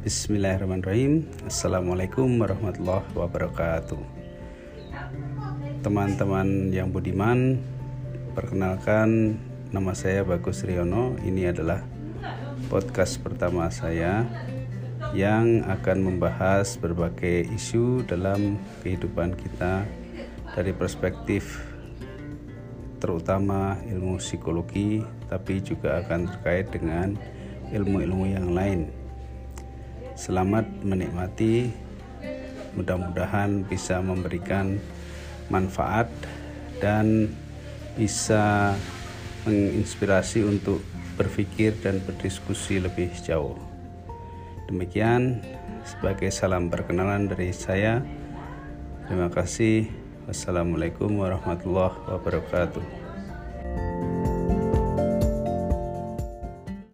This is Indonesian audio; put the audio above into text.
Bismillahirrahmanirrahim. Assalamualaikum warahmatullahi wabarakatuh. Teman-teman yang budiman Perkenalkan nama saya Bagus Riono. Ini adalah podcast pertama saya Yang akan membahas berbagai isu dalam kehidupan kita Dari perspektif terutama ilmu psikologi Tapi juga akan terkait dengan ilmu-ilmu yang lain Selamat menikmati. Mudah-mudahan bisa memberikan manfaat dan bisa menginspirasi untuk berpikir dan berdiskusi lebih jauh. Demikian sebagai salam perkenalan dari saya. Terima kasih. Wassalamualaikum warahmatullahi wabarakatuh.